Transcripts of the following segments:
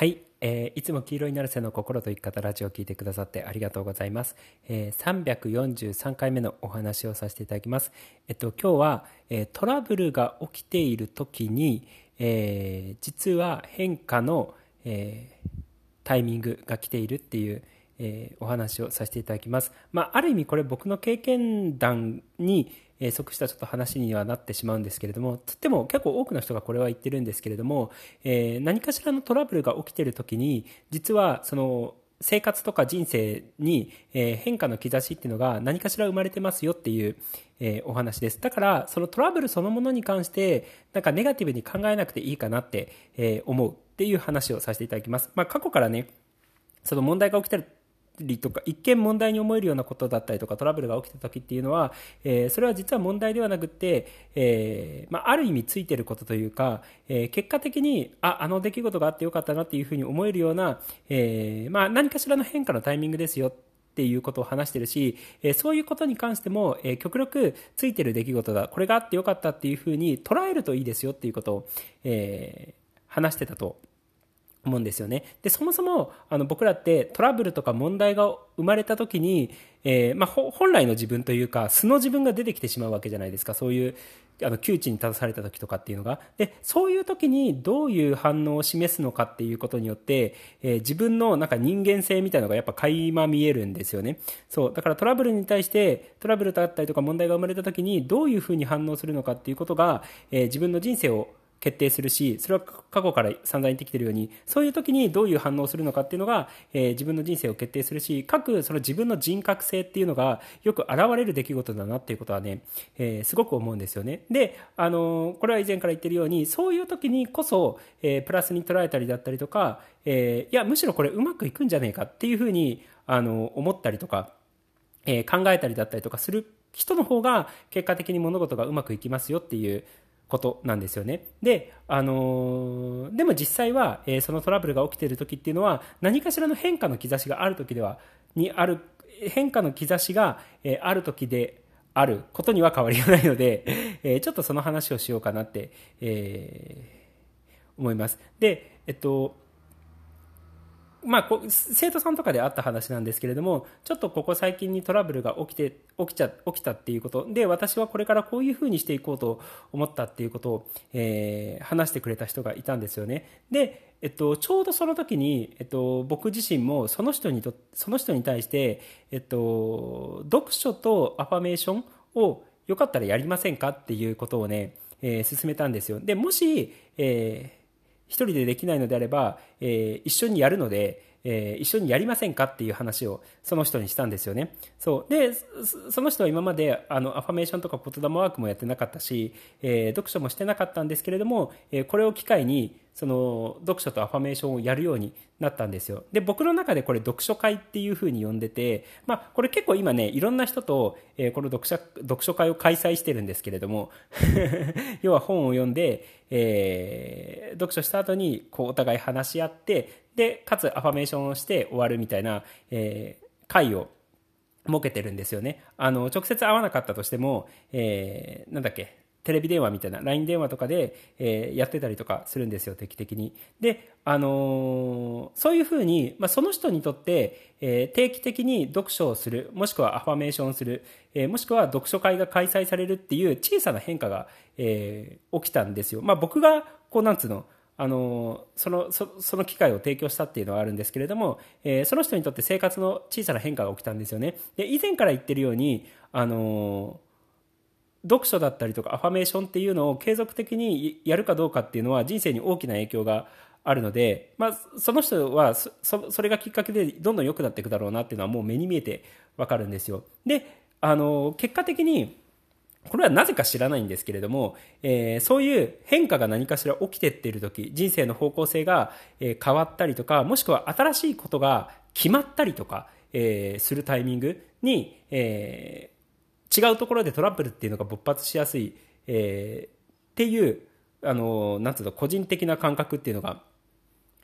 はい、えーいつも黄色になる背の心と生き方ラジオを聞いてくださってありがとうございます。えー343回目のお話をさせていただきます。えっと、今日は、えートラブルが起きている時に、えー実は変化の、えータイミングが来ているっていう、えーお話をさせていただきます。まあ、ある意味これ僕の経験談に、即したちょっと話にはなってしまうんですけれども、つっても結構多くの人がこれは言ってるんですけれども、えー何かしらのトラブルが起きている時に、実はその生活とか人生に、え変化の兆しっていうのが何かしら生まれてますよっていう、えお話です。だから、そのトラブルそのものに関して、なんかネガティブに考えなくていいかなって、え思うっていう話をさせていただきます。まあ、過去からね、その問題が起きたりとか、一見問題に思えるようなことだったりとか、トラブルが起きた時っていうのは、えーそれは実は問題ではなくて、えーまあ、ある意味ついてることというか、えー結果的に、あ、あの出来事があってよかったなっていうふうに思えるような、えーまあ、何かしらの変化のタイミングですよっていうことを話してるし、えそういうことに関しても、え極力ついてる出来事だ、これがあってよかったっていうふうに捉えるといいですよっていうことを、えー話してたと。思うんですよね。で、そもそも、あの、僕らってトラブルとか問題が生まれた時に、えーまあ、本来の自分というか、素の自分が出てきてしまうわけじゃないですか。そういう、あの、窮地に立たされた時とかっていうのが。で、そういう時にどういう反応を示すのかっていうことによって、えー自分のなんか人間性みたいなのがやっぱ垣間見えるんですよね。そう。だからトラブルに対して、トラブルだったりとか問題が生まれた時にどういうふうに反応するのかっていうことが、えー自分の人生を決定するし、それは過去から散々言ってきてるように、そういう時にどういう反応をするのかっていうのが、えー自分の人生を決定するし、各その自分の人格性っていうのがよく現れる出来事だなっていうことはね、えーすごく思うんですよね。で、あのーこれは以前から言ってるように、そういう時にこそ、えープラスに捉えたりだったりとか、えーいや、むしろこれうまくいくんじゃねえかっていうふうに、あの思ったりとか、えー考えたりだったりとかする人の方が結果的に物事がうまくいきますよっていうことなんですよね。で、あのーでも実際は、えーそのトラブルが起きている時っていうのは何かしらの変化の兆しがある時では、にある、変化の兆しが、えーある時であることには変わりがないので、えーちょっとその話をしようかなって、えー思います。で、えっと、まあ、こ生徒さんとかであった話なんですけれども、ちょっとここ最近にトラブルが起きて、起きちゃ、起きたっていうことで、私はこれからこういうふうにしていこうと思ったっていうことを、えー話してくれた人がいたんですよね。で、えっと、ちょうどその時に、えっと、僕自身もその人にと、その人に対して、えっと、読書とアファメーションをよかったらやりませんかっていうことをね、えー進めたんですよ。で、もし、えー一人でできないのであれば、えー一緒にやるので、えー一緒にやりませんかっていう話をその人にしたんですよね。そう。で、その人は今まであのアファメーションとか言霊ワークもやってなかったし、えー読書もしてなかったんですけれども、えーこれを機会に、その読書とアファメーションをやるようになったんですよ。で、僕の中でこれ読書会っていう風に呼んでて、まあ、これ結構今ね、いろんな人と、えーこの読書読書会を開催してるんですけれども、要は本を読んで、えー読書した後にこうお互い話し合って、で、かつアファメーションをして終わるみたいな、えー会を設けてるんですよね。あの、直接会わなかったとしても、えーなんだっけ、テレビ電話みたいな、LINE 電話とかで、えーやってたりとかするんですよ、定期的に。で、あのーそういうふうに、まあ、その人にとって、えー定期的に読書をする、もしくはアファメーションをする、えもしくは読書会が開催されるっていう小さな変化が、え起きたんですよ。まあ、僕が、こう、なんつうの、あのそのその機会を提供したっていうのはあるんですけれども、えーその人にとって生活の小さな変化が起きたんですよね。で以前から言ってるように、あの読書だったりとかアファメーションっていうのを継続的にやるかどうかっていうのは人生に大きな影響があるので、まあ、その人はそれがきっかけでどんどん良くなっていくだろうなっていうのはもう目に見えてわかるんですよ。で、あの結果的にこれはなぜか知らないんですけれども、えーそういう変化が何かしら起きてっている時人生の方向性が、変わったりとかもしくは新しいことが決まったりとか、えーするタイミングに、えー違うところでトラブルっていうのが勃発しやすい、えーっていうあのなんつうの個人的な感覚っていうのが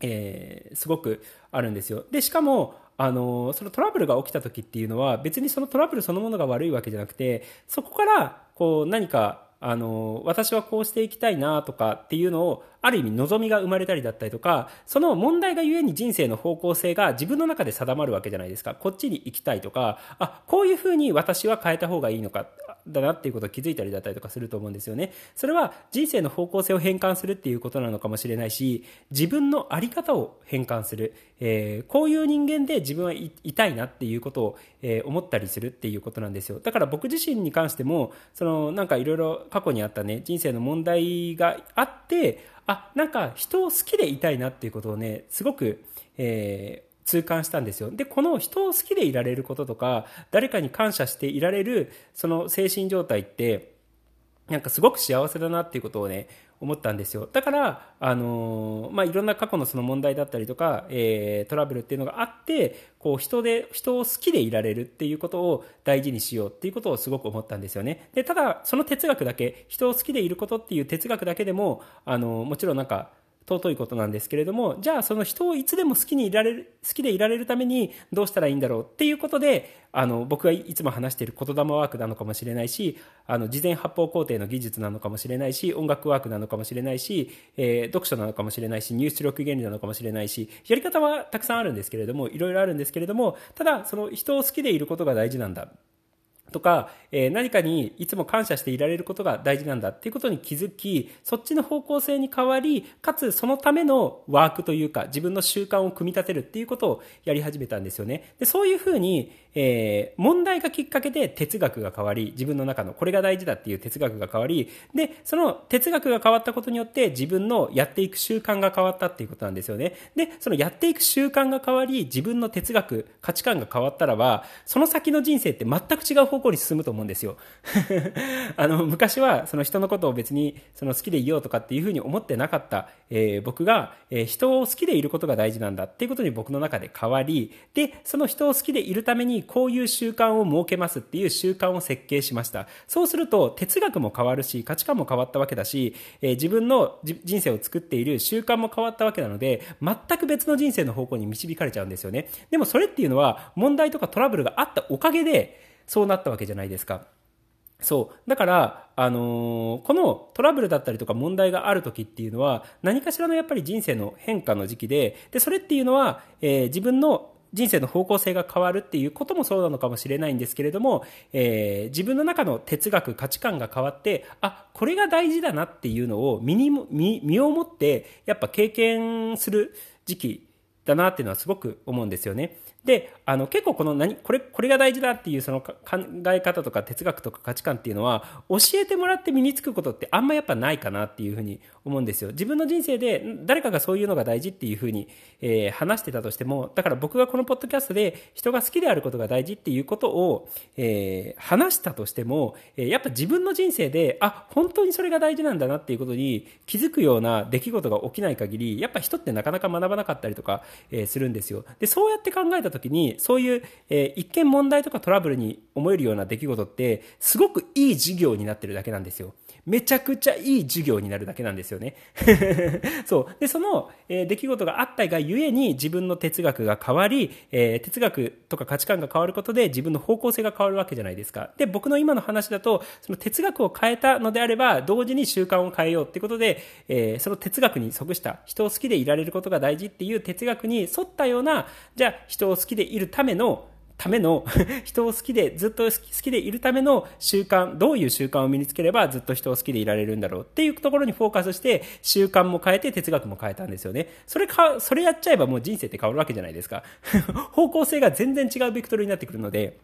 えーすごくあるんですよ。で、しかも、あのそのトラブルが起きた時っていうのは別にそのトラブルそのものが悪いわけじゃなくてそこからこう何かあの、私はこうしていきたいなとかっていうのを、ある意味望みが生まれたりだったりとか、その問題がゆえに人生の方向性が自分の中で定まるわけじゃないですか。こっちに行きたいとか、あ、こういうふうに私は変えた方がいいのか、だなっていうことを気づいたりだったりとかすると思うんですよね。それは人生の方向性を変換するっていうことなのかもしれないし、自分の在り方を変換する。えー、こういう人間で自分はいたいなっていうことを、えー、思ったりするっていうことなんですよ。だから僕自身に関しても、そのなんかいろいろ過去にあったね、人生の問題があって、あ、なんか人を好きでいたいなっていうことをね、すごく、えー、痛感したんですよ。で、この人を好きでいられることとか、誰かに感謝していられる、その精神状態って、なんかすごく幸せだなっていうことをね、思ったんですよ。だから、あのー、まあ、いろんな過去のその問題だったりとか、えー、トラブルっていうのがあって、こう、人で、人を好きでいられるっていうことを大事にしようっていうことをすごく思ったんですよね。で、ただ、その哲学だけ、人を好きでいることっていう哲学だけでも、あのー、もちろんなんか、尊いことなんですけれども、じゃあその人をいつでも好きにいられる、好きでいられるためにどうしたらいいんだろうっていうことで、あの、僕がいつも話している言霊ワークなのかもしれないし、あの、事前発砲工程の技術なのかもしれないし、音楽ワークなのかもしれないし、えー、読書なのかもしれないし、入出力原理なのかもしれないし、やり方はたくさんあるんですけれども、いろいろあるんですけれども、ただ、その人を好きでいることが大事なんだ。とか、えー、何かにいつも感謝していられることが大事なんだっていうことに気づき、そっちの方向性に変わり、かつそのためのワークというか、自分の習慣を組み立てるっていうことをやり始めたんですよね。で、そういうふうに、えー、問題がきっかけで哲学が変わり、自分の中のこれが大事だっていう哲学が変わり、で、その哲学が変わったことによって自分のやっていく習慣が変わったっていうことなんですよね。で、そのやっていく習慣が変わり、自分の哲学、価値観が変わったらば、その先の人生って全く違う方方向に進むと思うんですよ。あの、昔はその人のことを別にその好きでいようとかっていうふうに思ってなかった、えー、僕が、えー、人を好きでいることが大事なんだっていうことに僕の中で変わり、で、その人を好きでいるためにこういう習慣を設けますっていう習慣を設計しました。そうすると、哲学も変わるし、価値観も変わったわけだし、えー、自分の人生を作っている習慣も変わったわけなので、全く別の人生の方向に導かれちゃうんですよね。でもそれっていうのは、問題とかトラブルがあったおかげで、そうなったわけじゃないですか。そう。だから、あのー、このトラブルだったりとか問題がある時っていうのは、何かしらのやっぱり人生の変化の時期で、で、それっていうのは、えー、自分の人生の方向性が変わるっていうこともそうなのかもしれないんですけれども、えー、自分の中の哲学、価値観が変わって、あ、これが大事だなっていうのを身に身、身をもって、やっぱ経験する時期だなっていうのはすごく思うんですよね。で、あの、結構この何、これ、これが大事だっていうその考え方とか哲学とか価値観っていうのは、教えてもらって身につくことってあんまやっぱないかなっていうふうに思うんですよ。自分の人生で誰かがそういうのが大事っていうふうに、えー、話してたとしても、だから僕がこのポッドキャストで人が好きであることが大事っていうことを、えー、話したとしても、えー、やっぱ自分の人生で、あ、本当にそれが大事なんだなっていうことに気づくような出来事が起きない限り、やっぱ人ってなかなか学ばなかったりとか、えー、するんですよ。で、そうやって考えた時に、そういう、えー、一見問題とかトラブルに思えるような出来事って、すごくいい事業になってるだけなんですよ。めちゃくちゃいい授業になるだけなんですよね。そう。で、その、えー、出来事があったがゆえに自分の哲学が変わり、えー、哲学とか価値観が変わることで自分の方向性が変わるわけじゃないですか。で、僕の今の話だと、その哲学を変えたのであれば、同時に習慣を変えようってことで、えー、その哲学に即した、人を好きでいられることが大事っていう哲学に沿ったような、じゃあ人を好きでいるためのための 人を好きで、ずっと好きでいるための習慣、どういう習慣を身につければずっと人を好きでいられるんだろうっていうところにフォーカスして、習慣も変えて哲学も変えたんですよね。それか、それやっちゃえばもう人生って変わるわけじゃないですか。方向性が全然違うベクトルになってくるので、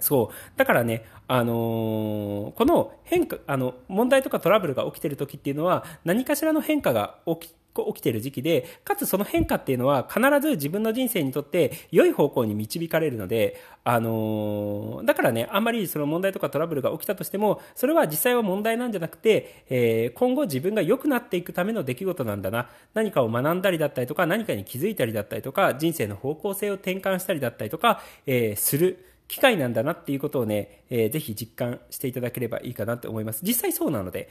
そう。だからね、あのー、この変化、あの、問題とかトラブルが起きてる時っていうのは、何かしらの変化が起き起きている時期で、かつその変化っていうのは必ず自分の人生にとって良い方向に導かれるので、あのー、だからね、あんまりその問題とかトラブルが起きたとしても、それは実際は問題なんじゃなくて、えー、今後自分が良くなっていくための出来事なんだな。何かを学んだりだったりとか、何かに気づいたりだったりとか、人生の方向性を転換したりだったりとか、えー、する。機会なんだなっていうことをね、えー、ぜひ実感していただければいいかなと思います。実際そうなので。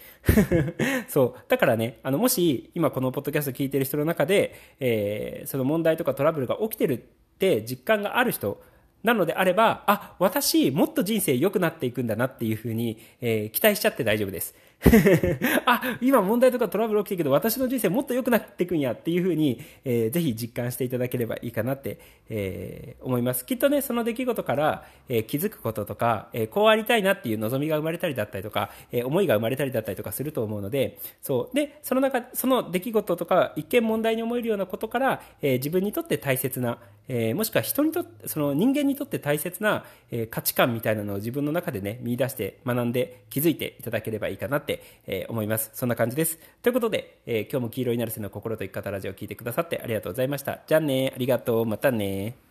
そう。だからね、あの、もし今このポッドキャスト聞いてる人の中で、えー、その問題とかトラブルが起きてるって実感がある人なのであれば、あ、私、もっと人生良くなっていくんだなっていうふうに、えー、期待しちゃって大丈夫です。あ、今問題とかトラブル起きてるけど、私の人生もっと良くなっていくんやっていうふうに、えー、ぜひ実感していただければいいかなって、えー、思います。きっとね、その出来事から、えー、気づくこととか、えー、こうありたいなっていう望みが生まれたりだったりとか、えー、思いが生まれたりだったりとかすると思うので、そう。で、その中、その出来事とか、一見問題に思えるようなことから、えー、自分にとって大切な、えー、もしくは人にとって、その人間にとって大切な、えー、価値観みたいなのを自分の中でね、見出して学んで気づいていただければいいかなって、えー、思います。そんな感じです。ということで、え、今日も黄色いなるせの心と生き方ラジオを聴いてくださってありがとうございました。じゃあね、ありがとう、またね。